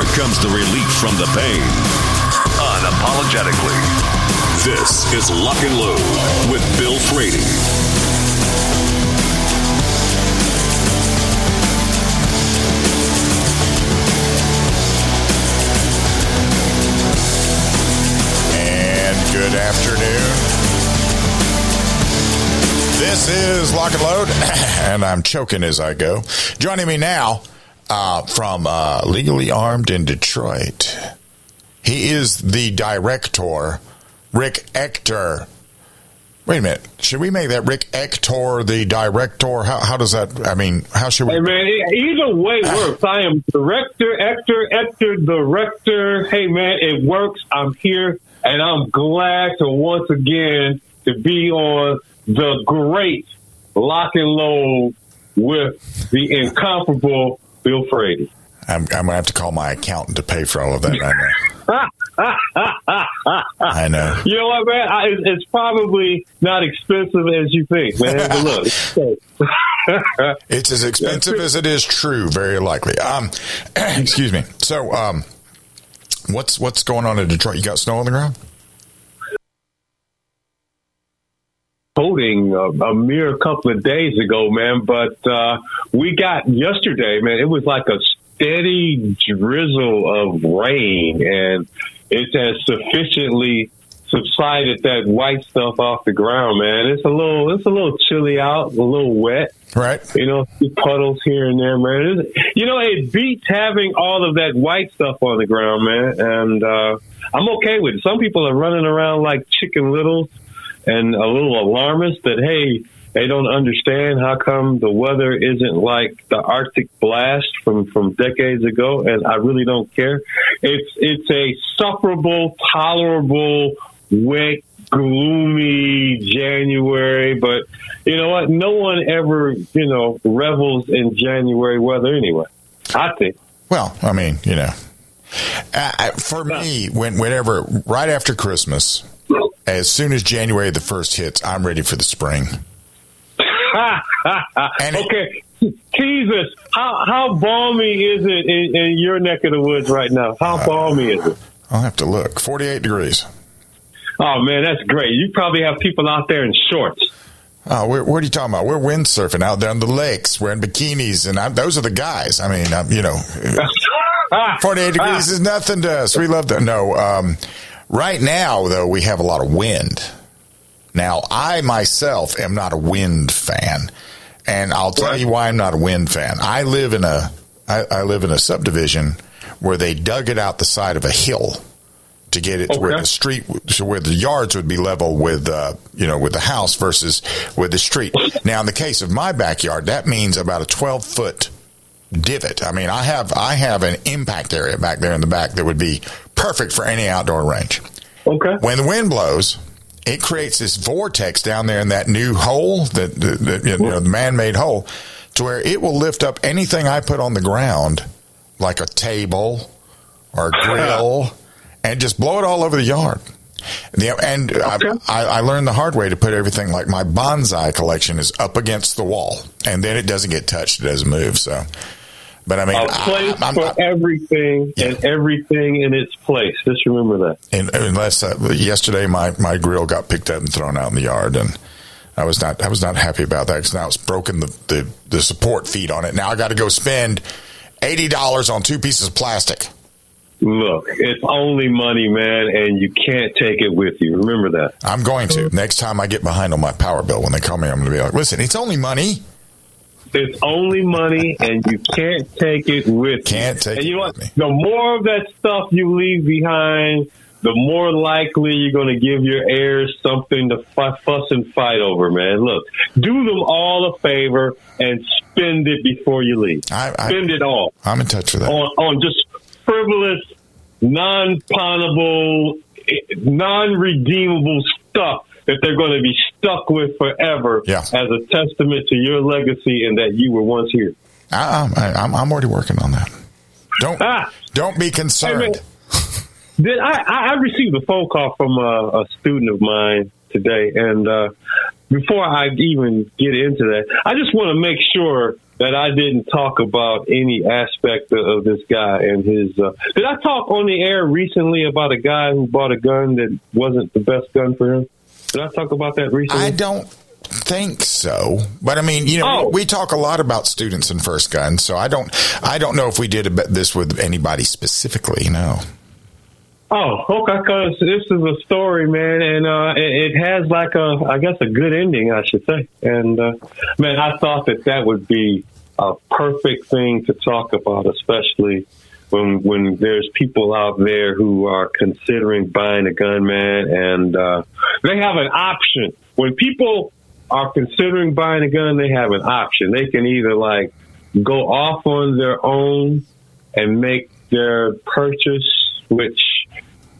Here comes the relief from the pain. Unapologetically. This is Lock and Load with Bill Frady. And good afternoon. This is Lock and Load, and I'm choking as I go. Joining me now uh, from uh, Legally Armed in Detroit, he is the director, Rick Ector. Wait a minute. Should we make that Rick Ector the director? How, how does that? I mean, how should we? Hey man, either way works. I am director, Ector, Ector, director. Hey man, it works. I'm here, and I'm glad to once again to be on the great lock and load with the incomparable Bill Frady. I'm, I'm gonna have to call my accountant to pay for all of that. I know. I know. You know what, man? I, it's- probably not expensive as you think, man. Look, it's- It's as expensive as it is true, very likely. Um, excuse me. So, um, what's what's going on in Detroit? You got snow on the ground? Voting a, a mere couple of days ago, man. But uh, we got yesterday, man. It was like a steady drizzle of rain, and it has sufficiently subsided that white stuff off the ground, man. It's a little, it's a little chilly out, a little wet. Right. You know, puddles here and there, man. It's- You know, it beats having all of that white stuff on the ground, man. And uh, I'm okay with it. Some people are running around like chicken littles and a little alarmist that, hey, they don't understand how come the weather isn't like the Arctic blast from, from decades ago. And I really don't care. It's, it's a sufferable, tolerable, wet, gloomy January, but you know what? No one ever, you know, revels in January weather anyway. I think. Well, I mean, you know, for me, when whenever right after Christmas, as soon as January the first hits, I'm ready for the spring. And it- okay. Jesus, how how balmy is it in, in your neck of the woods right now? How balmy is it? I'll have to look. 48 degrees. Oh man, that's great. You probably have people out there in shorts. Oh, what are you talking about? We're windsurfing out there on the lakes. We're in bikinis, and I'm, those are the guys. I mean, um, you know, 48 degrees is nothing to us. We love that. No, um, right now, though, we have a lot of wind. Now, I myself am not a wind fan, and I'll tell you why I'm not a wind fan. I live in a I, I live in a subdivision where they dug it out the side of a hill to get it to where the street, so where the yards would be level with, uh, you know, with the house versus with the street. Now, in the case of my backyard, that means about a 12 foot divot. I mean, I have, I have an impact area back there in the back that would be perfect for any outdoor range. Okay. When the wind blows, it creates this vortex down there in that new hole, that, that, that you know, the man-made hole, to where it will lift up anything I put on the ground, like a table or a grill, and just blow it all over the yard. The- And I, I, I learned the hard way to put everything like my bonsai collection is up against the wall, and then it doesn't get touched; it doesn't move. So, but I mean, A I- place I'm- for I'm- everything and everything in its place. Just remember that. And unless uh, yesterday my, my grill got picked up and thrown out in the yard, and I was not I was not happy about that because now it's broken the, the, the support feet on it. Now I got to go spend eighty dollars on two pieces of plastic. Look, it's only money, man, and you can't take it with you. Remember that. I'm going to next time I get behind on my power bill when they call me. I'm going to be like, listen, it's only money. It's only money, and you can't take it with Can't you. take and you know what? me. The more of that stuff you leave behind, the more likely you're going to give your heirs something to fuss, fuss and fight over, man. Look, do them all a favor and spend it before you leave. I, I, Spend it all I'm in touch with that. on, on just frivolous non-pawnable, eh, non-redeemable stuff that they're going to be stuck with forever Yeah. as a testament to your legacy and that you were once here. I, I, I'm, I'm already working on that. Don't Ah. don't be Hey, concerned. I, I I received a phone call from a, a student of mine today, and uh, before I even get into that, I just want to make sure that I didn't talk about any aspect of, of this guy and his. Uh, did I talk on the air recently about a guy who bought a gun that wasn't the best gun for him? Did I talk about that recently? I don't think so, but I mean, you know, Oh. we talk a lot about students and first guns, so I don't I don't know if we did this with anybody specifically. No. Oh, okay. Because this is a story, man, and uh, it, it has like a, I guess, a good ending, I should say. And uh, man, I thought that that would be a perfect thing to talk about, especially when when there's people out there who are considering buying a gun, man, and uh, they have an option. When people are considering buying a gun, they have an option. They can either like go off on their own and make their purchase, which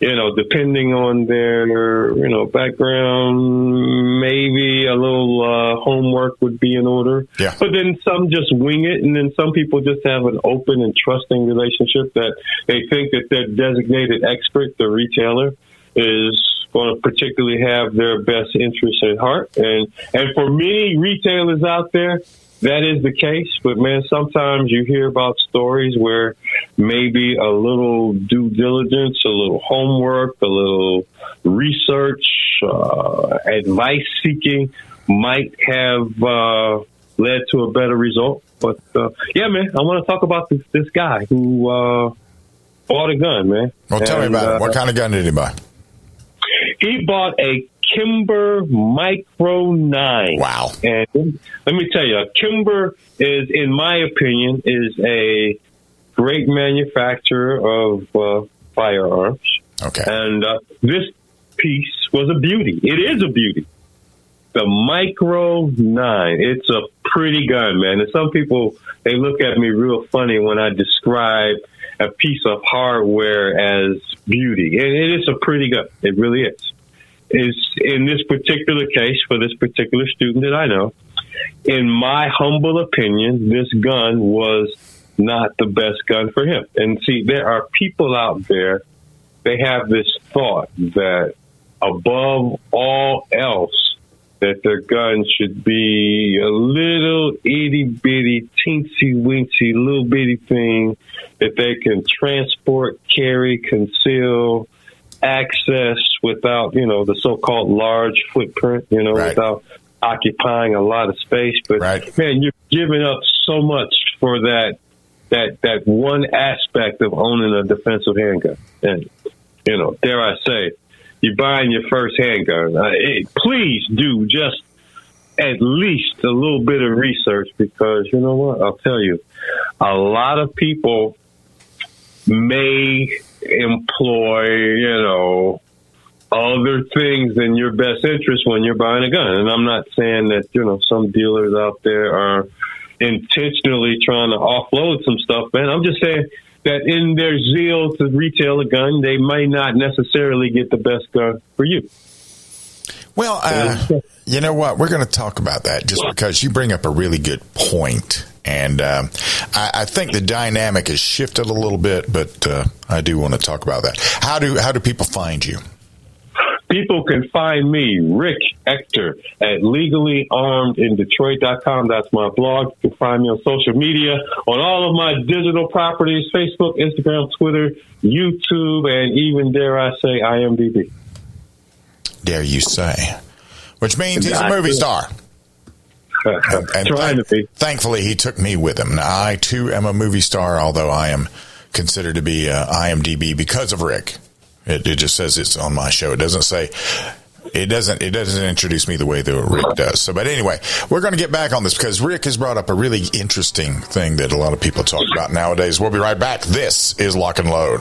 you know, depending on their you know background, maybe a little uh, homework would be in order. Yeah. But then some just wing it, and then some people just have an open and trusting relationship that they think that their designated expert, the retailer, is going to particularly have their best interests at heart. And and for many retailers out there, that is the case. But man, sometimes you hear about stories where maybe a little due diligence, a little homework, a little research, uh, advice seeking might have uh, led to a better result. But uh, yeah, man, I want to talk about this, this guy who uh, bought a gun, man. Well, tell me about uh, it. What kind of gun did he buy? he bought a Kimber Micro 9. Wow. And let me tell you, Kimber is, in my opinion, is a great manufacturer of uh, firearms. Okay. And uh, this piece was a beauty. It is a beauty. The Micro 9. It's a pretty gun, man. And some people, they look at me real funny when I describe a piece of hardware as beauty. And it is a pretty gun. It really is. Is in this particular case for this particular student that I know, in my humble opinion, this gun was not the best gun for him. And see, there are people out there, they have this thought that above all else, that their gun should be a little itty bitty, teensy weensy, little bitty thing that they can transport, carry, conceal, access without, you know, the so called large footprint, you know, Right. without occupying a lot of space. But Right. man, you're giving up so much for that that that one aspect of owning a defensive handgun. And you know, dare I say, you're buying your first handgun. Uh, it, please do just at least a little bit of research because you know what? I'll tell you, a lot of people may employ, you know, other things than your best interest when you're buying a gun. And I'm not saying that, you know, some dealers out there are intentionally trying to offload some stuff, man. I'm just saying that in their zeal to retail a gun, they might not necessarily get the best gun for you. Well, uh, you know what? We're going to talk about that just because you bring up a really good point. And um, I, I think the dynamic has shifted a little bit, but uh, I do want to talk about that. How do how do people find you? People can find me, Rick Ector, at legallyarmedindetroit.com. That's my blog. You can find me on social media, on all of my digital properties, Facebook, Instagram, Twitter, YouTube, and even, dare I say, IMDb. Dare you say? Which means he's a movie star. And, and Trying to be. Thankfully, he took me with him. Now, I too am a movie star, although I am considered to be uh, IMDb because of Rick. It, it just says it's on my show. It doesn't say. It doesn't. It doesn't introduce me the way that Rick does. So, but anyway, we're going to get back on this because Rick has brought up a really interesting thing that a lot of people talk about nowadays. We'll be right back. This is Lock and Load.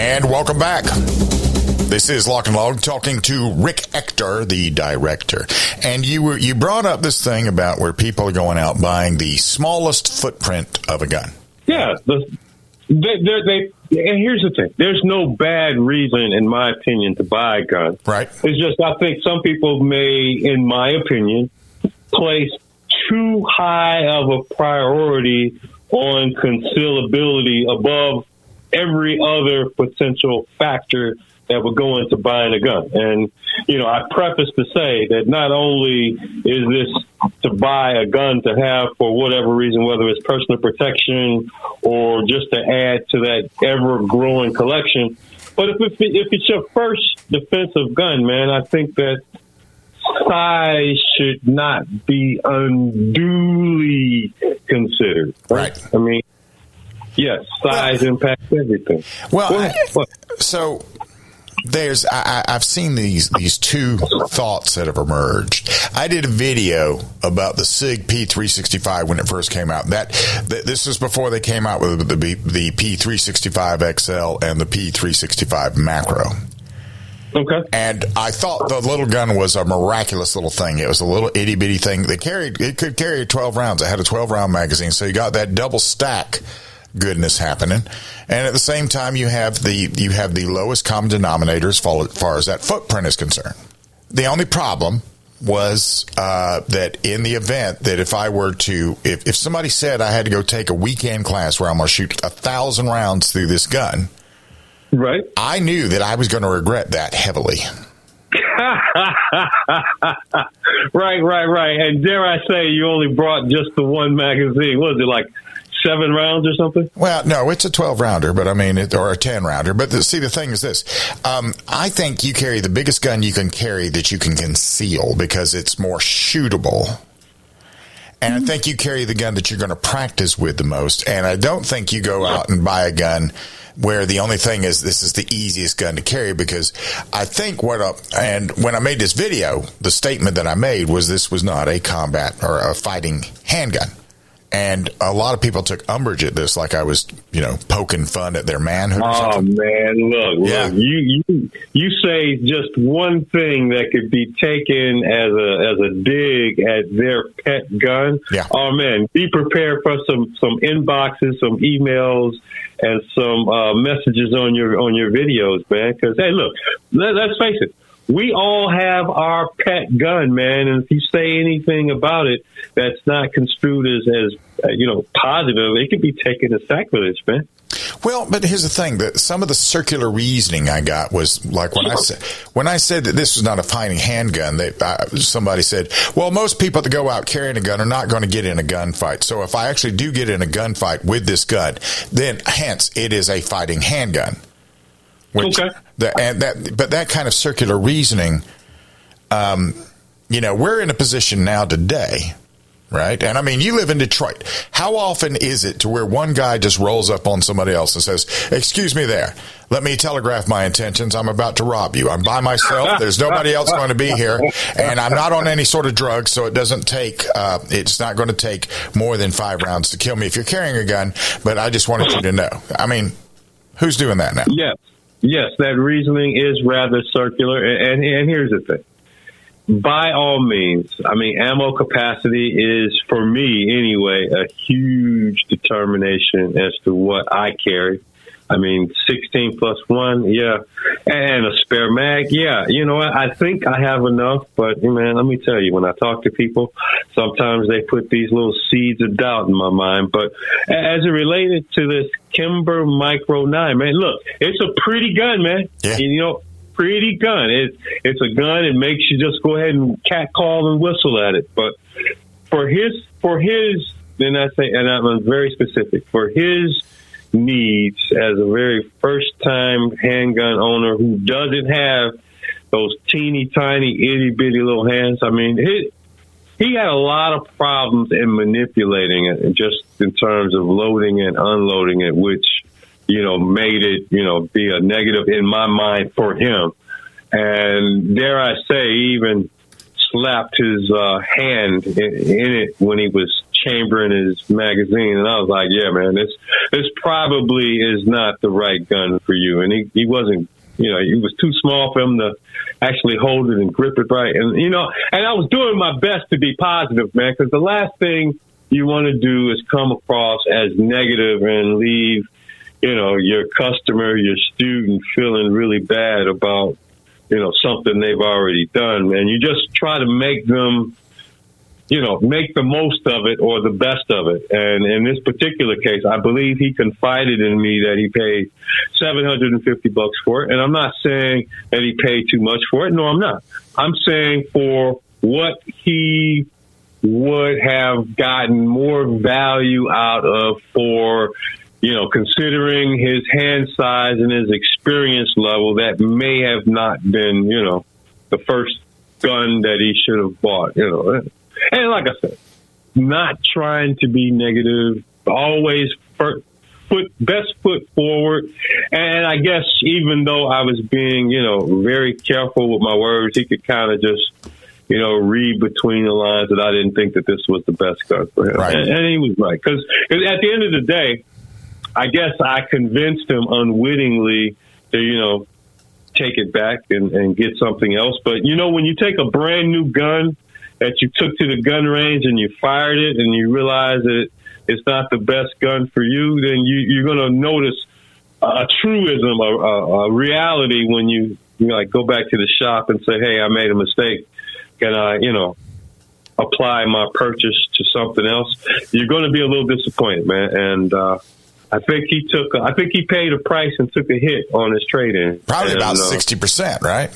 And welcome back. This is Lock and Load talking to Rick Ector, the director. And you were you brought up this thing about where people are going out buying the smallest footprint of a gun. Yeah, the, they, they, they, and here's the thing: there's no bad reason, in my opinion, to buy a gun. Right. It's just I think some people may, in my opinion, place too high of a priority on concealability above every other potential factor that would go into buying a gun. And, you know, I preface to say that not only is this to buy a gun to have for whatever reason, whether it's personal protection or just to add to that ever growing collection, but if, if, if it's your first defensive gun, man, I think that size should not be unduly considered. Right. I mean, yes, size impacts everything. Well, Go ahead. What? so there's I, I- I've seen these these two thoughts that have emerged. I did a video about the Sig P365 when it first came out. That, that this is before they came out with the the, the P365 XL and the P365 Macro. Okay. And I thought the little gun was a miraculous little thing. It was a little itty bitty thing. They carried it could carry 12 rounds. It had a 12 round magazine, so you got that double stack goodness happening. And at the same time, you have the you have the lowest common denominator as far as that footprint is concerned. The only problem was uh, that in the event that if I were to, if, if somebody said I had to go take a weekend class where I'm going to shoot a thousand rounds through this gun, right? I knew that I was going to regret that heavily. right, right, right. And dare I say, you only brought just the one magazine. Was it like? Seven rounds or something? Well, no, it's a 12 rounder, but I mean, it, or a 10 rounder. But the, see, the thing is this. Um, I think you carry the biggest gun you can carry that you can conceal because it's more shootable. And I think you carry the gun that you're going to practice with the most. And I don't think you go out and buy a gun where the only thing is this is the easiest gun to carry because I think what up and when I made this video, the statement that I made was this was not a combat or a fighting handgun. And a lot of people took umbrage at this, like I was, you know, poking fun at their manhood. Oh man, look, Yeah. look, you you you say just one thing that could be taken as a as a dig at their pet gun. Yeah. Oh man, be prepared for some some inboxes, some emails, and some uh, messages on your on your videos, man. Because hey, look, let, let's face it. We all have our pet gun, man, and if you say anything about it that's not construed as, as uh, you know, positive, it could be taken as sacrilege, man. Well, but here's the thing: that some of the circular reasoning I got was like when I said when I said that this was not a fighting handgun. They, uh, somebody said, "Well, most people that go out carrying a gun are not going to get in a gunfight. So if I actually do get in a gunfight with this gun, then hence it is a fighting handgun." Which, Okay. The, and that, but that kind of circular reasoning, um, you know, we're in a position now today right? And I mean, you live in Detroit. How often is it to where one guy just rolls up on somebody else and says, "Excuse me, there. Let me telegraph my intentions. I'm about to rob you. I'm by myself. There's nobody else going to be here, and I'm not on any sort of drug, so it doesn't take. Uh, it's not going to take more than five rounds to kill me if you're carrying a gun. But I just wanted you to know. I mean, who's doing that now? Yes, yes, that reasoning is rather circular, and and here's the thing. By all means, I mean ammo capacity is for me anyway a huge determination as to what I carry. I mean, 16 plus one, yeah, and a spare mag, yeah. You know what? I think I have enough, but man, let me tell you, when I talk to people, sometimes they put these little seeds of doubt in my mind. But as it related to this Kimber Micro Nine, man, look, it's a pretty gun, man. Yeah. You know, pretty gun. It, it's a gun. It makes you just go ahead and cat call and whistle at it. But for his, for his, then I say, and I'm very specific for his needs as a very first time handgun owner who doesn't have those teeny tiny itty bitty little hands. I mean, he, he had a lot of problems in manipulating it, just in terms of loading and unloading it, which you know made it you know be a negative in my mind for him. And dare I say, even slapped his uh, hand in, in it when he was chambering his magazine, and I was like, "Yeah, man, this this probably is not the right gun for you." And he he wasn't, you know, it was too small for him to actually hold it and grip it right. And you know, and I was doing my best to be positive, man, because the last thing you want to do is come across as negative and leave, you know, your customer, your student feeling really bad about you know something they've already done, man. You just try to make them you know, make the most of it or the best of it. And in this particular case, I believe he confided in me that he paid 750 bucks for it. And I'm not saying that he paid too much for it. No, I'm not. I'm saying for what he would have gotten more value out of for you know, considering his hand size and his experience level, that may have not been, you know, the first gun that he should have bought, you know. And like I said, not trying to be negative, always foot best foot forward. And I guess even though I was being, you know, very careful with my words, he could kind of just, you know, read between the lines that I didn't think that this was the best gun for him. Right. And, and he was right. Because at the end of the day, I guess I convinced him unwittingly to, you know, take it back and, and get something else. But, you know, when you take a brand new gun that you took to the gun range and you fired it and you realize that it's not the best gun for you, then you, you're going to notice a truism, a, a, a reality when you, you know, like go back to the shop and say, "Hey, I made a mistake. Can I, you know, apply my purchase to something else?" You're going to be a little disappointed, man. And uh, I think he took, I think he paid a price and took a hit on his trade in. Probably and, about uh, sixty percent, right?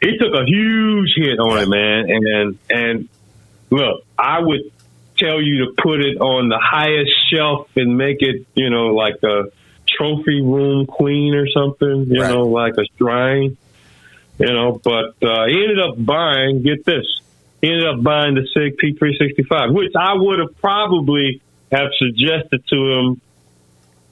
He took a huge hit on it, man. And and look, I would tell you to put it on the highest shelf and make it, you know, like a trophy room queen or something, you right. know, like a shrine, you know. But uh, he ended up buying. Get this, he ended up buying the Sig P365, which I would have probably have suggested to him,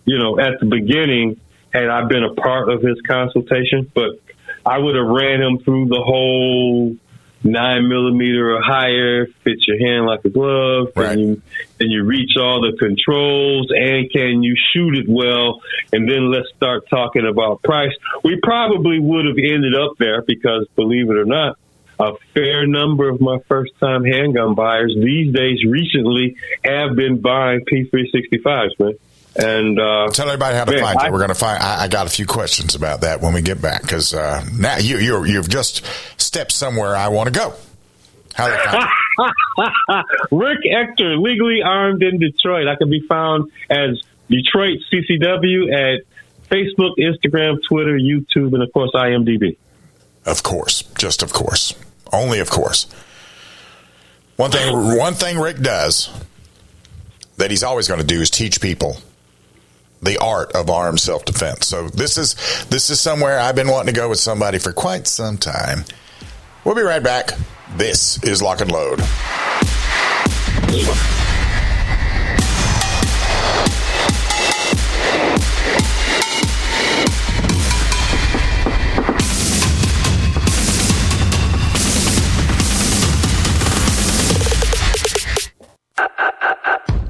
you know, at the beginning had I been a part of his consultation, but I would have ran him through the whole nine millimeter or higher, fits your hand like a glove, right. and you and you reach all the controls, and can you shoot it well? And then let's start talking about price. We probably would have ended up there because, believe it or not, a fair number of my first time handgun buyers these days recently have been buying P365s, man. And uh, tell everybody how to man, find I, you. We're going to find. I, I, got a few questions about that when we get back because uh, now you you you've just stepped somewhere I want to go. How they find Rick Ector, legally armed in Detroit. I can be found as Detroit CCW at Facebook, Instagram, Twitter, YouTube, and of course IMDb. Of course, just of course, only of course. One thing, one thing Rick does that he's always going to do is teach people the art of armed self defense. So this is this is somewhere I've been wanting to go with somebody for quite some time. We'll be right back. This is Lock and Load.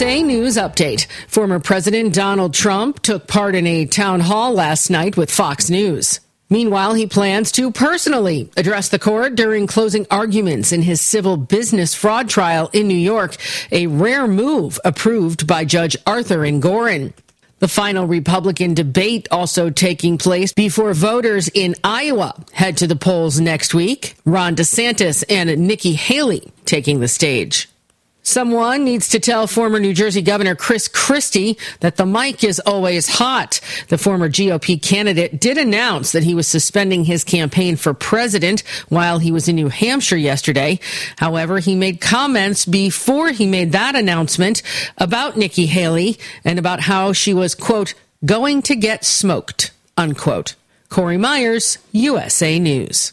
USA News Update. Former President Donald Trump took part in a town hall last night with Fox News. Meanwhile, he plans to personally address the court during closing arguments in his civil business fraud trial in New York, a rare move approved by Judge Arthur Engoron. The final Republican debate also taking place before voters in Iowa head to the polls next week. Ron DeSantis and Nikki Haley taking the stage. Someone needs to tell former New Jersey Governor Chris Christie that the mic is always hot. The former GOP candidate did announce that he was suspending his campaign for president while he was in New Hampshire yesterday. However, he made comments before he made that announcement about Nikki Haley and about how she was, quote, going to get smoked, unquote. Corey Myers, USA News.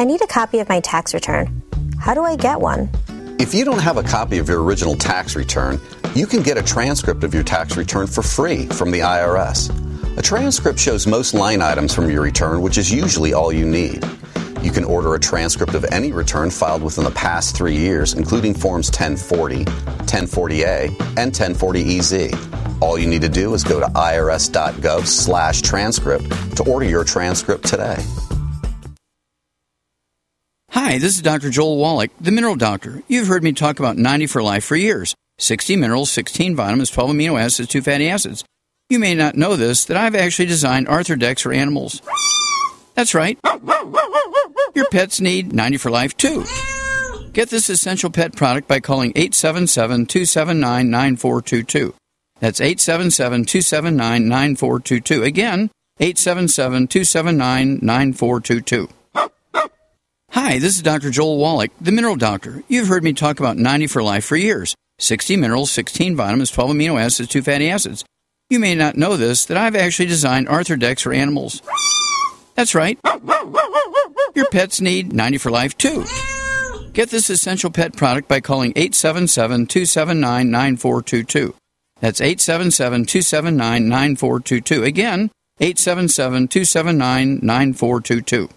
I need a copy of my tax return. How do I get one? If you don't have a copy of your original tax return, you can get a transcript of your tax return for free from the IRS. A transcript shows most line items from your return, which is usually all you need. You can order a transcript of any return filed within the past three years, including Forms 1040, 1040A, and 1040EZ. All you need to do is go to irs.gov slash transcript to order your transcript today. Hi, this is Dr. Joel Wallach, the Mineral Doctor. You've heard me talk about 90 for life for years 60 minerals, 16 vitamins, 12 amino acids, 2 fatty acids. You may not know this, that I've actually designed Arthrodex for animals. That's right. Your pets need 90 for life too. Get this essential pet product by calling 877 279 9422. That's 877 279 9422. Again, 877 279 9422. Hi, this is Dr. Joel Wallach, the Mineral Doctor. You've heard me talk about 90 for life for years 60 minerals, 16 vitamins, 12 amino acids, 2 fatty acids. You may not know this, that I've actually designed Arthur Arthrodex for animals. That's right. Your pets need 90 for life too. Get this essential pet product by calling 877 279 9422. That's 877 279 9422. Again, 877 279 9422.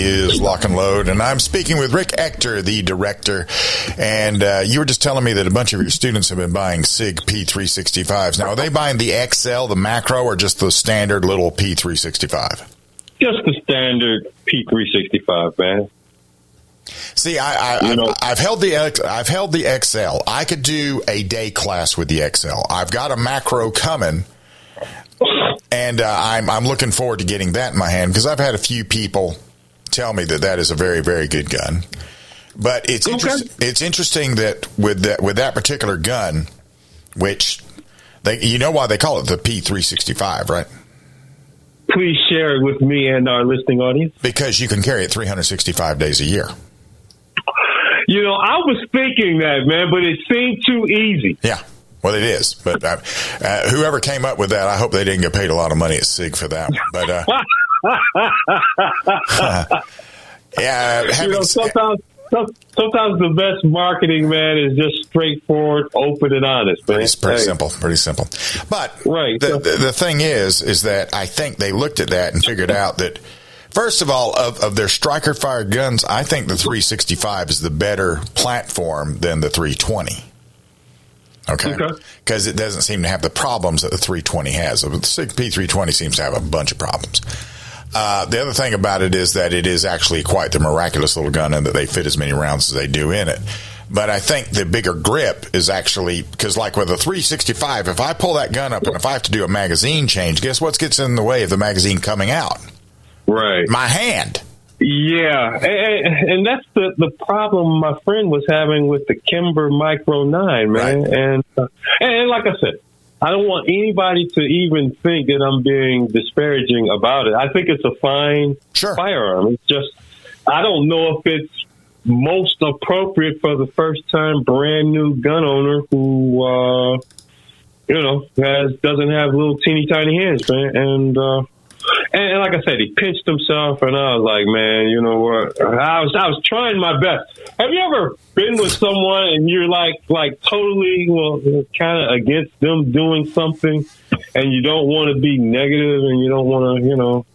Is Lock and Load, and I'm speaking with Rick Ector, the director. And uh, you were just telling me that a bunch of your students have been buying SIG P365s. Now, are they buying the XL, the macro, or just the standard little P365? Just the standard P365, man. See, I, I, I've, I've held the I've held the XL. I could do a day class with the XL. I've got a macro coming, and uh, I'm I'm looking forward to getting that in my hand because I've had a few people tell me that that is a very very good gun. But it's interesting. It's interesting that with that with that particular gun, which they you know why they call it the P365, right? Please share it with me and our listening audience. Because you can carry it 365 days a year. You know, I was thinking that, man, but it seemed too easy. Yeah. Well, it is, but uh, uh, whoever came up with that, I hope they didn't get paid a lot of money at SIG for that. But uh, yeah, you know, sometimes sometimes the best marketing, man, is just straightforward, open, and honest. Man. It's pretty Hey. simple, pretty simple. But right, the, the, the thing is, is that I think they looked at that and figured out that first of all, of, of their striker fired guns, I think the 365 is the better platform than the 320. Okay. Because it doesn't seem to have the problems that the 320 has. The P320 seems to have a bunch of problems. Uh, the other thing about it is that it is actually quite the miraculous little gun and that they fit as many rounds as they do in it. But I think the bigger grip is actually because, like with a 365, if I pull that gun up and if I have to do a magazine change, guess what gets in the way of the magazine coming out? Right. My hand. Yeah, and, and- that's the the problem my friend was having with the Kimber Micro Nine, man. And uh, and like I said, I don't want anybody to even think that I'm being disparaging about it. I think it's a fine firearm. It's just I don't know if it's most appropriate for the first time brand new gun owner who uh you know has doesn't have little teeny tiny hands, man. And uh And, and like I said, he pinched himself, and I was like, man, you know what? I was I was trying my best. Have you ever been with someone and you're like like totally well kind of against them doing something, and you don't want to be negative and you don't want to you know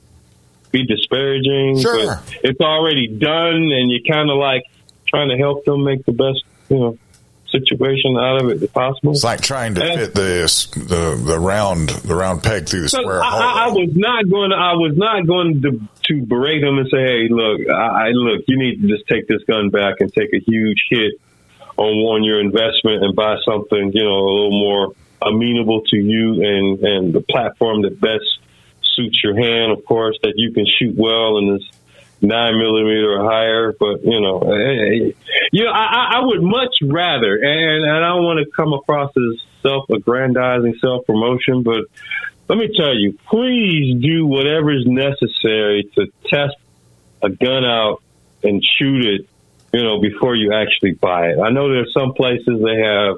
be disparaging. Sure. But it's already done, and you're kind of like trying to help them make the best you know situation out of it if possible. It's like trying to fit this the the round the round peg through the square I, hole. I, I was not going. To, I was not going to to berate him and say, "Hey, look, I, I look. You need to just take this gun back and take a huge hit on on your investment and buy something, you know, a little more amenable to you and and the platform that best suits your hand. Of course, that you can shoot well in this nine millimeter or higher. But you know, eh, you know, I, I- I would much rather, and, and I don't want to come across as self-aggrandizing, self-promotion, but let me tell you, please do whatever is necessary to test a gun out and shoot it, you know, before you actually buy it. I know there's some places they have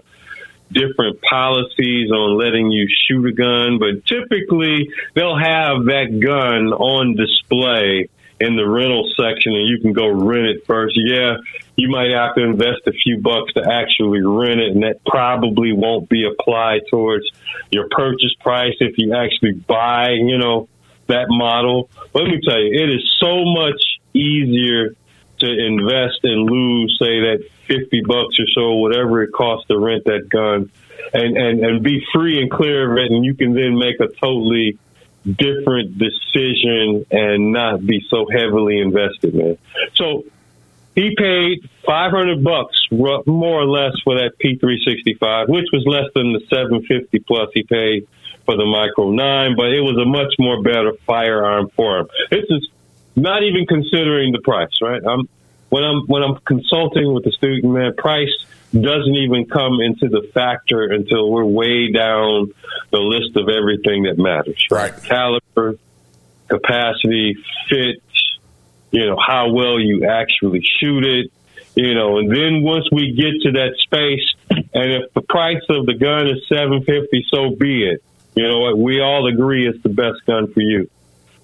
different policies on letting you shoot a gun, but typically they'll have that gun on display in the rental section and you can go rent it first. Yeah, you might have to invest a few bucks to actually rent it and that probably won't be applied towards your purchase price if you actually buy, you know, that model. Let me tell you, it is so much easier to invest and lose, say that fifty bucks or so, whatever it costs to rent that gun, and and and be free and clear of it, and you can then make a totally different decision and not be so heavily invested, man. So he paid 500 bucks more or less for that P365, which was less than the 750 plus he paid for the Micro 9, but it was a much more better firearm for him. This is not even considering the price, right? I'm when I'm when I'm consulting with the student, man, price doesn't even come into the factor until we're way down the list of everything that matters, right? Caliber, capacity, fit, you know, how well you actually shoot it, you know, and then once we get to that space, and if the price of the gun is seven fifty, so be it. You know what? We all agree it's the best gun for you.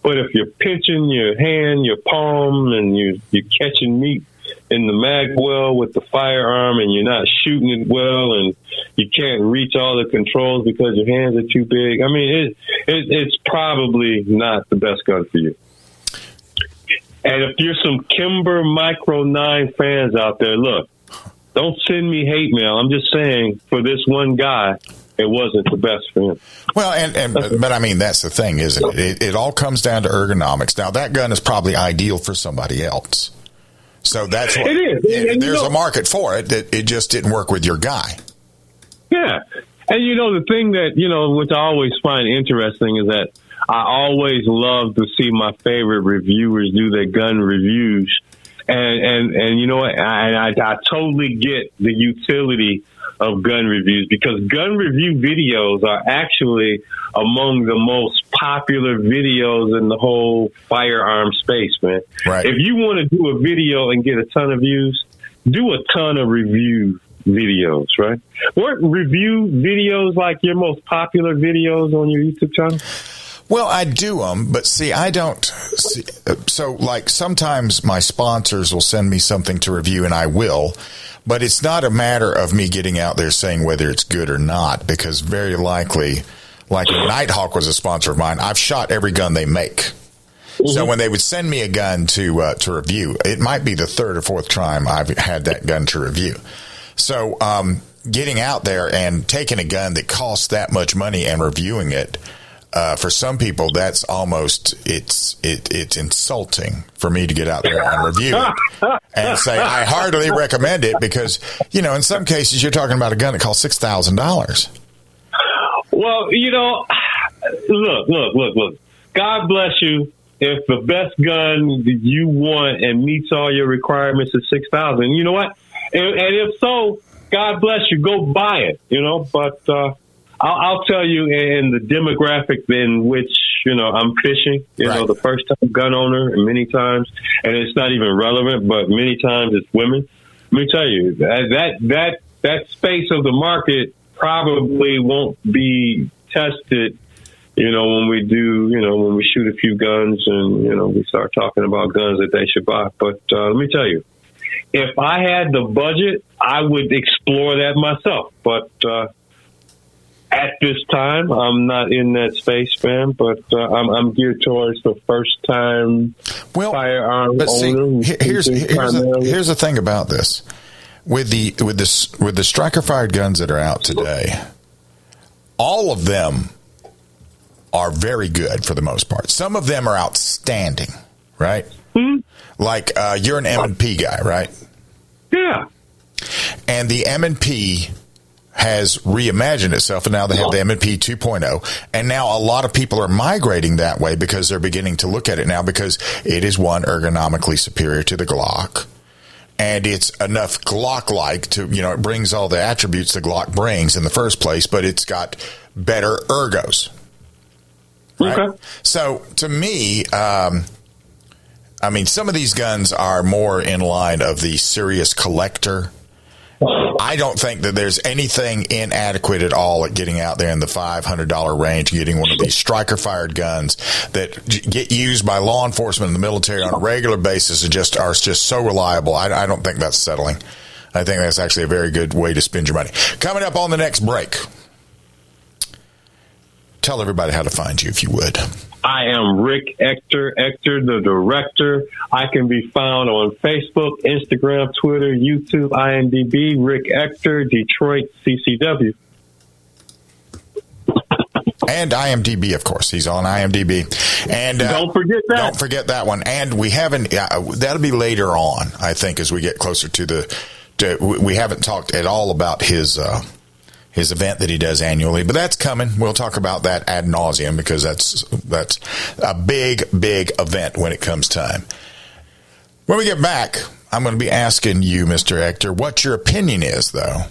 But if you're pinching your hand, your palm, and you you're catching meat in the mag well with the firearm, and you're not shooting it well, and you can't reach all the controls because your hands are too big. I mean, it, it it's probably not the best gun for you. And if you're some Kimber Micro 9 fans out there, look, don't send me hate mail. I'm just saying, for this one guy, it wasn't the best for him. Well, and, and but, I mean that's the thing, isn't it? it? It all comes down to ergonomics. Now that gun is probably ideal for somebody else, so that's what It is. There's know- a market for it. That it just didn't work with your guy. Yeah. And you know, the thing that, you know, which I always find interesting is that I always love to see my favorite reviewers do their gun reviews. And, and, and you know what? I, I, I totally get the utility of gun reviews because gun review videos are actually among the most popular videos in the whole firearm space, man. Right. If you want to do a video and get a ton of views, do a ton of review videos, right? Weren't review videos like your most popular videos on your YouTube channel? Well, I do them, but see, I don't. See, so, like, sometimes my sponsors will send me something to review, and I will, but it's not a matter of me getting out there saying whether it's good or not, because very likely, like Nighthawk was a sponsor of mine, I've shot every gun they make. So when they would send me a gun to uh, to review, it might be the third or fourth time I've had that gun to review. So um, getting out there and taking a gun that costs that much money and reviewing it, uh, for some people, that's almost it's it, it's insulting for me to get out there and review it and say I hardly recommend it because you know in some cases you're talking about a gun that costs six thousand dollars. Well, you know, look, look, look, look. God bless you. If the best gun that you want and meets all your requirements is six thousand, you know what? And, and if so, God bless you. Go buy it. You know, but uh, I'll, I'll tell you in the demographic in which you know I'm fishing. You know, the first time gun owner, and many times, and it's not even relevant, but many times it's women. Let me tell you that that that that space of the market probably won't be tested, you know, when we do, you know, when we shoot a few guns and, you know, we start talking about guns that they should buy. But uh, let me tell you, if I had the budget, I would explore that myself. But uh, at this time, I'm not in that space, man. But uh, I'm, I'm geared towards the first time well, firearm but see, owner. here- here's here's the, here's the thing about this with the with this with the striker fired guns that are out today. All of them are very good for the most part. Some of them are outstanding, right? Like uh, you're an M and P guy, right? Yeah. And the M and P has reimagined itself, and now they have the M and P 2.0, and now a lot of people are migrating that way because they're beginning to look at it now because it is one ergonomically superior to the Glock. And it's enough Glock like to, you know, it brings all the attributes the Glock brings in the first place, but it's got better ergos. Right? So to me, um, I mean, some of these guns are more in line of the serious collector. I don't think that there's anything inadequate at all at getting out there in the $500 range, getting one of these striker fired guns that get used by law enforcement and the military on a regular basis and just are just so reliable. I, I don't think that's settling. I think that's actually a very good way to spend your money. Coming up on the next break, tell everybody how to find you if you would. I am Rick Ector, Ector, the director. I can be found on Facebook, Instagram, Twitter, YouTube, IMDb, Rick Ector, Detroit, CCW. And IMDb, of course, he's on IMDb. And uh, Don't forget that. Don't forget that one. And we haven't. Uh, that'll be later on, I think, as we get closer to the. To, we- we haven't talked at all about his uh, his event that he does annually, but that's coming. We'll talk about that ad nauseum because that's that's a big, big event when it comes time. When we get back, I'm going to be asking you, Mr. Ector, what your opinion is, though,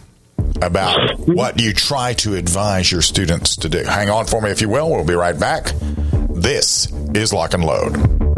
about what you try to advise your students to do. Hang on for me, if you will. We'll be right back. This is Lock and Load.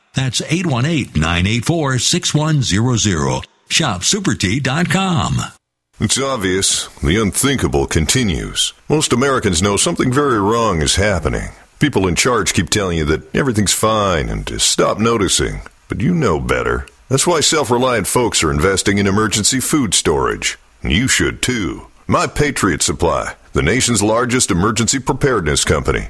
That's 818-984-6100. Shopsupertea.com. It's obvious. The unthinkable continues. Most Americans know something very wrong is happening. People in charge keep telling you that everything's fine and to stop noticing. But you know better. That's why self reliant folks are investing in emergency food storage. And you should too. My Patriot Supply, the nation's largest emergency preparedness company,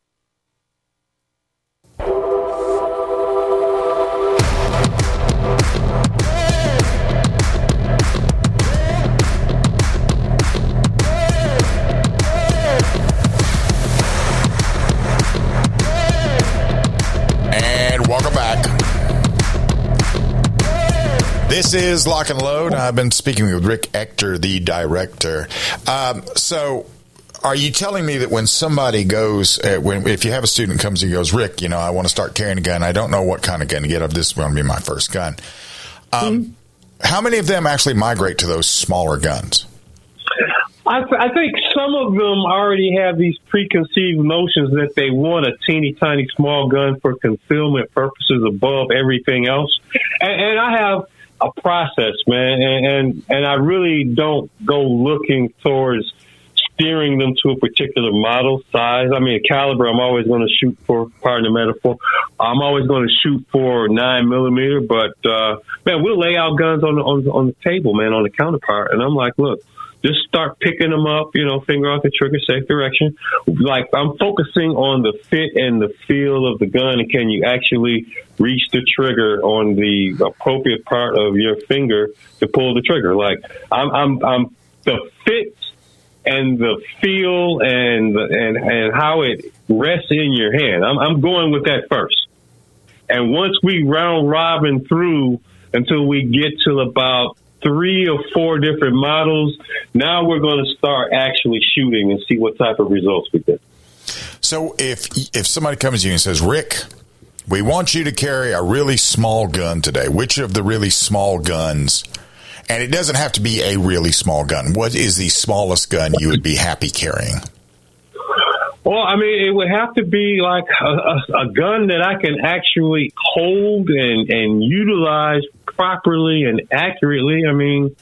This is Lock and Load. I've been speaking with Rick Ector, the director. Um, so, are you telling me that when somebody goes, uh, when if you have a student comes and goes, Rick, you know, I want to start carrying a gun. I don't know what kind of gun to get. Of this is going to be my first gun. Um, How many of them actually migrate to those smaller guns? I, th- I think some of them already have these preconceived notions that they want a teeny tiny small gun for concealment purposes above everything else. And, and I have a process, man, and, and and I really don't go looking towards steering them to a particular model size. I mean, a caliber, I'm always going to shoot for, pardon the metaphor, I'm always going to shoot for nine millimeter, but, uh, man, we'll lay out guns on the, on, on the table, man, on the counterpart. And I'm like, look, just start picking them up, you know, finger off the trigger, safe direction. Like I'm focusing on the fit and the feel of the gun, and can you actually reach the trigger on the appropriate part of your finger to pull the trigger? Like I'm, I'm, I'm the fit and the feel and and and how it rests in your hand. I'm, I'm going with that first. And once we round robin through until we get to about three or four different models, now we're going to start actually shooting and see what type of results we get. So if if somebody comes to you and says, Rick, we want you to carry a really small gun today. Which of the really small guns? And it doesn't have to be a really small gun. What is the smallest gun you would be happy carrying? Well, I mean, it would have to be like a, a, a gun that I can actually hold and, and utilize properly and accurately. I mean,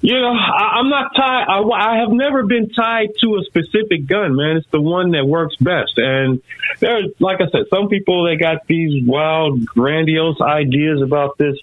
you know, I, I'm not tied. I, I have never been tied to a specific gun, man. It's the one that works best. And there, like I said, some people they got these wild, grandiose ideas about this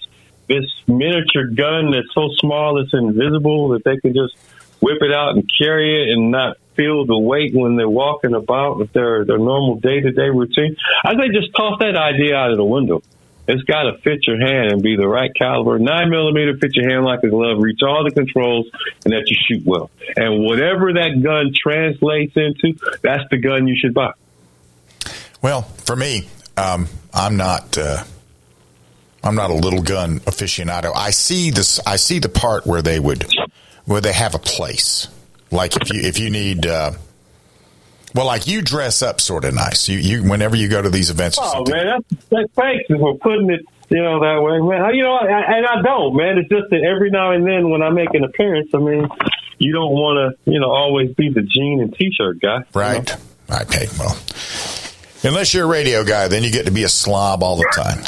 this miniature gun that's so small it's invisible that they can just whip it out and carry it and not feel the weight when they're walking about with their their normal day to day routine. I say just toss that idea out of the window. It's got to fit your hand and be the right caliber. Nine millimeter fit your hand like a glove, reach all the controls, and that you shoot well. And whatever that gun translates into, that's the gun you should buy. Well, for me, um, I'm not. Uh, I'm not a little gun aficionado. I see this. I see the part where they would, where they have a place. Like if you if you need, uh, well, like you dress up sort of nice. You you whenever you go to these events. or Oh man, that's, that's thanks for putting it, you know, that way, man. You know, I, and I don't, man. It's just that every now and then when I make an appearance, I mean, you don't want to, you know, always be the jean and t-shirt guy. Right. Okay. Well, Unless you're a radio guy, then you get to be a slob all the time.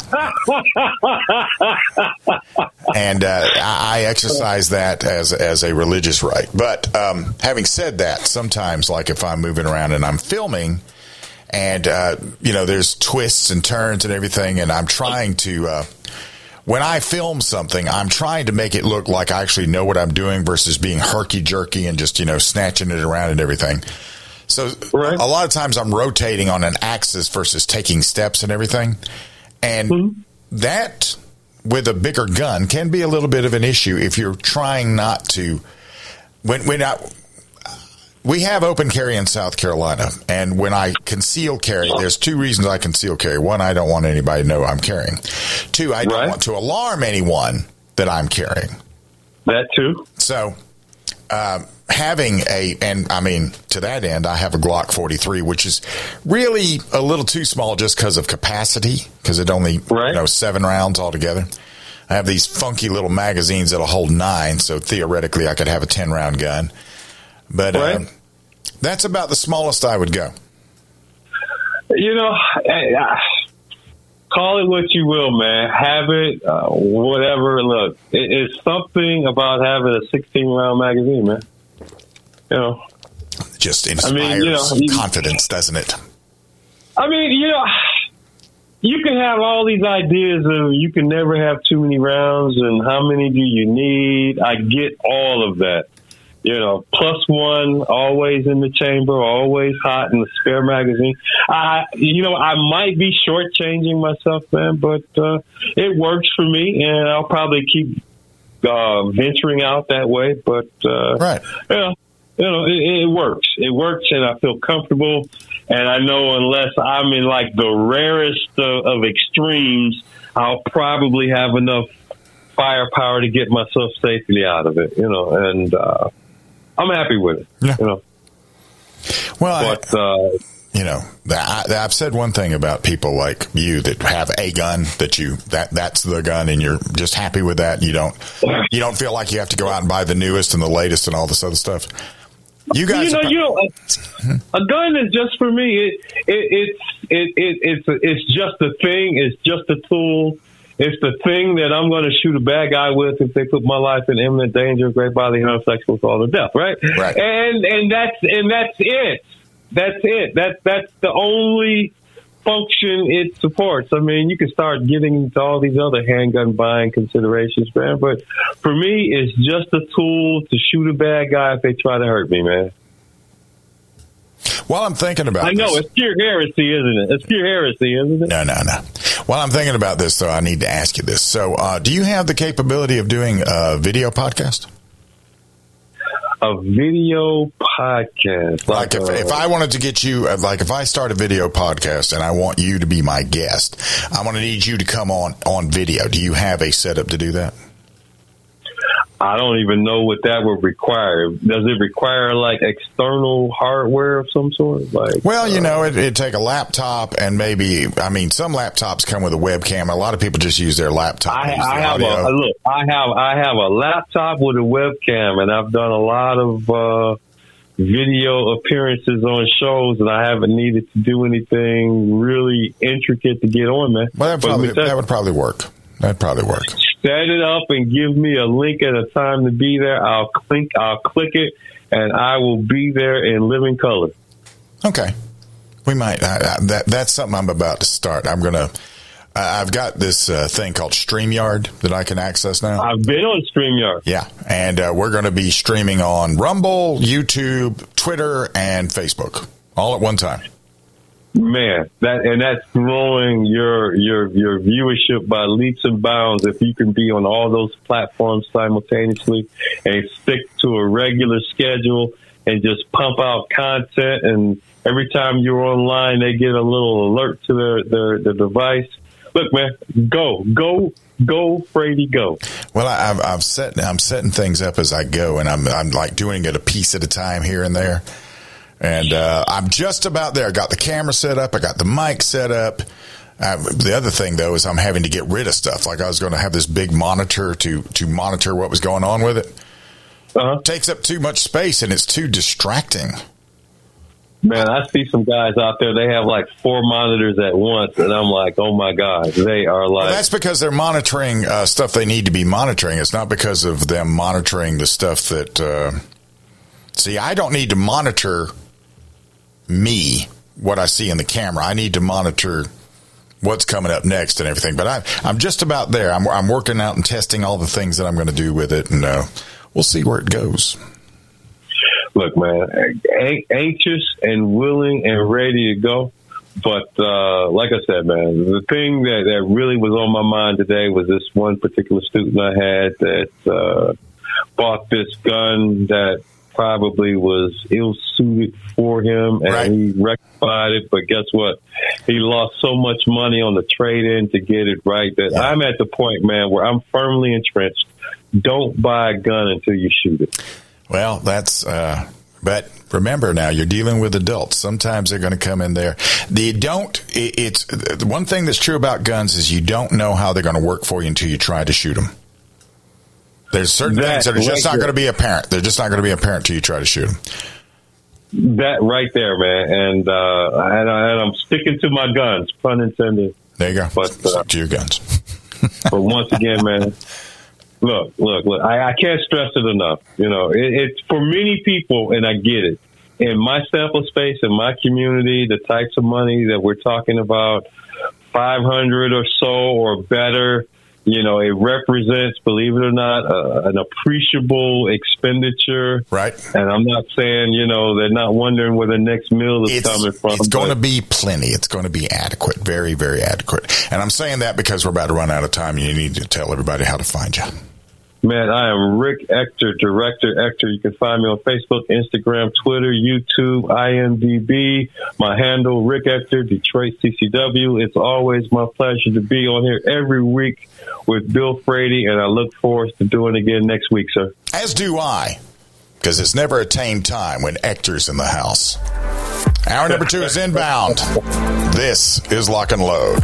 and uh, I exercise that as as a religious right. But um, having said that, sometimes, like if I'm moving around and I'm filming, and uh, you know, there's twists and turns and everything, and I'm trying to. Uh, when I film something, I'm trying to make it look like I actually know what I'm doing versus being herky jerky and just you know snatching it around and everything. So right. a lot of times I'm rotating on an axis versus taking steps and everything. And mm-hmm. that with a bigger gun can be a little bit of an issue if you're trying not to when when I, we have open carry in South Carolina, and when I conceal carry, there's two reasons I conceal carry. One, I don't want anybody to know I'm carrying. Two, I don't right. want to alarm anyone that I'm carrying. That too. So, um, having a, and I mean, to that end, I have a Glock 43, which is really a little too small just because of capacity, because it only, right. you know, seven rounds altogether. I have these funky little magazines that'll hold nine, so theoretically I could have a 10 round gun. But right. uh, that's about the smallest I would go. You know, call it what you will, man. Have it, uh, whatever. Look, it, it's something about having a 16 round magazine, man you know, just inspires I mean, you know, confidence, doesn't it? I mean, you know, you can have all these ideas of you can never have too many rounds and how many do you need. I get all of that. You know, plus one, always in the chamber, always hot in the spare magazine. I, you know, I might be shortchanging myself, man, but uh, it works for me, and I'll probably keep uh, venturing out that way. But uh, right, yeah. You know, you know, it, it works. It works, and I feel comfortable. And I know unless I'm in like the rarest of, of extremes, I'll probably have enough firepower to get myself safely out of it. You know, and uh, I'm happy with it. Yeah. You know. Well, but, I, uh, you know, I, have said one thing about people like you that have a gun that you that that's the gun, and you're just happy with that. You don't you don't feel like you have to go out and buy the newest and the latest and all this other stuff. You guys, you know, you know, a, a, gun is just for me. It, it it's it, it it's it's just a thing. It's just a tool. It's the thing that I'm going to shoot a bad guy with if they put my life in imminent danger of great bodily harm, sexual assault, or death. Right? Right. And and that's and that's it. That's it. That's that's the only function it supports. I mean, you can start getting into all these other handgun buying considerations, man. But for me, it's just a tool to shoot a bad guy if they try to hurt me, man. While I'm thinking about it. I know, this, it's pure heresy, isn't it? It's pure heresy, isn't it? No, no, no. While I'm thinking about this, though, I need to ask you this. So, uh, do you have the capability of doing a video podcast? a video podcast. Like, like if, if I wanted to get you, uh, like if I start a video podcast and I want you to be my guest, I'm going to need you to come on on video. Do you have a setup to do that? I don't even know what that would require. Does it require like external hardware of some sort? Like, well, you uh, know, it, would take a laptop and maybe. I mean, some laptops come with a webcam. A lot of people just use their laptop. I, I have audio. a look. I have I have a laptop with a webcam, and I've done a lot of uh, video appearances on shows, and I haven't needed to do anything really intricate to get on, there. Well, that, probably, that would probably work. That'd probably work set it up and give me a link at a time to be there. I'll click, I'll click it, and I will be there in living color. Okay, we might. I, I, that that's something I'm about to start. I'm gonna. I've got this uh, thing called StreamYard that I can access now. I've been on StreamYard. Yeah, and uh, we're going to be streaming on Rumble, YouTube, Twitter, and Facebook all at one time. Man, that and that's growing your your your viewership by leaps and bounds. If you can be on all those platforms simultaneously and stick to a regular schedule and just pump out content, and every time you're online, they get a little alert to their their, their device. Look, man, go go go, Frady, go. Well, I, I've, I've set I'm setting things up as I go, and I'm I'm like doing it a piece at a time here and there. And uh, I'm just about there. I got the camera set up. I got the mic set up. Uh, the other thing though is I'm having to get rid of stuff. Like I was going to have this big monitor to to monitor what was going on with it. Uh-huh. Takes up too much space and it's too distracting. Man, I see some guys out there. They have like four monitors at once, and I'm like, oh my god, they are like. Well, that's because they're monitoring uh, stuff they need to be monitoring. It's not because of them monitoring the stuff that. Uh, see, I don't need to monitor me what I see in the camera. I need to monitor what's coming up next and everything. But I'm I'm just about there. I'm, I'm working out and testing all the things that I'm going to do with it, and uh, we'll see where it goes. Look, man, anxious and willing and ready to go. But uh, like I said, man, the thing that, that really was on my mind today was this one particular student I had that uh, bought this gun that probably was ill suited for him, and right. he rectified it. But guess what? He lost so much money on the trade in to get it right that yeah. I'm at the point, man, where I'm firmly entrenched. Don't buy a gun until you shoot it. Well, that's. Uh, but remember now, you're dealing with adults. Sometimes they're going to come in there. They don't. It's the one thing that's true about guns is you don't know how they're going to work for you until you try to shoot them. There's certain that things that are just right not going to be apparent. They're just not going to be apparent till you try to shoot them. That right there, man, and uh, and, I, am sticking to my guns, pun intended. There you go. But uh, to your guns. but once again, man, look, look, look. I, I can't stress it enough. You know, it, it's for many people, and I get it. In my sample space, in my community, the types of money that we're talking about, five hundred or so or better you know, it represents, believe it or not, uh, an appreciable expenditure. Right. And I'm not saying, you know, they're not wondering where the next meal is it's, coming from. It's going to be plenty. It's going to be adequate. Very, very adequate. And I'm saying that because we're about to run out of time and you need to tell everybody how to find you. Man, I am Rick Ector, Director Ector. You can find me on Facebook, Instagram, Twitter, YouTube, IMDb. My handle, Rick Ector, Detroit CCW. It's always my pleasure to be on here every week with Bill Frady, and I look forward to doing it again next week, sir. As do I, because it's never a tame time when Ector's in the house. Hour number two is inbound. This is Lock and Load.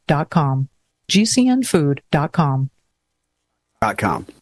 gcnfood.com. gcnfood.com. .com.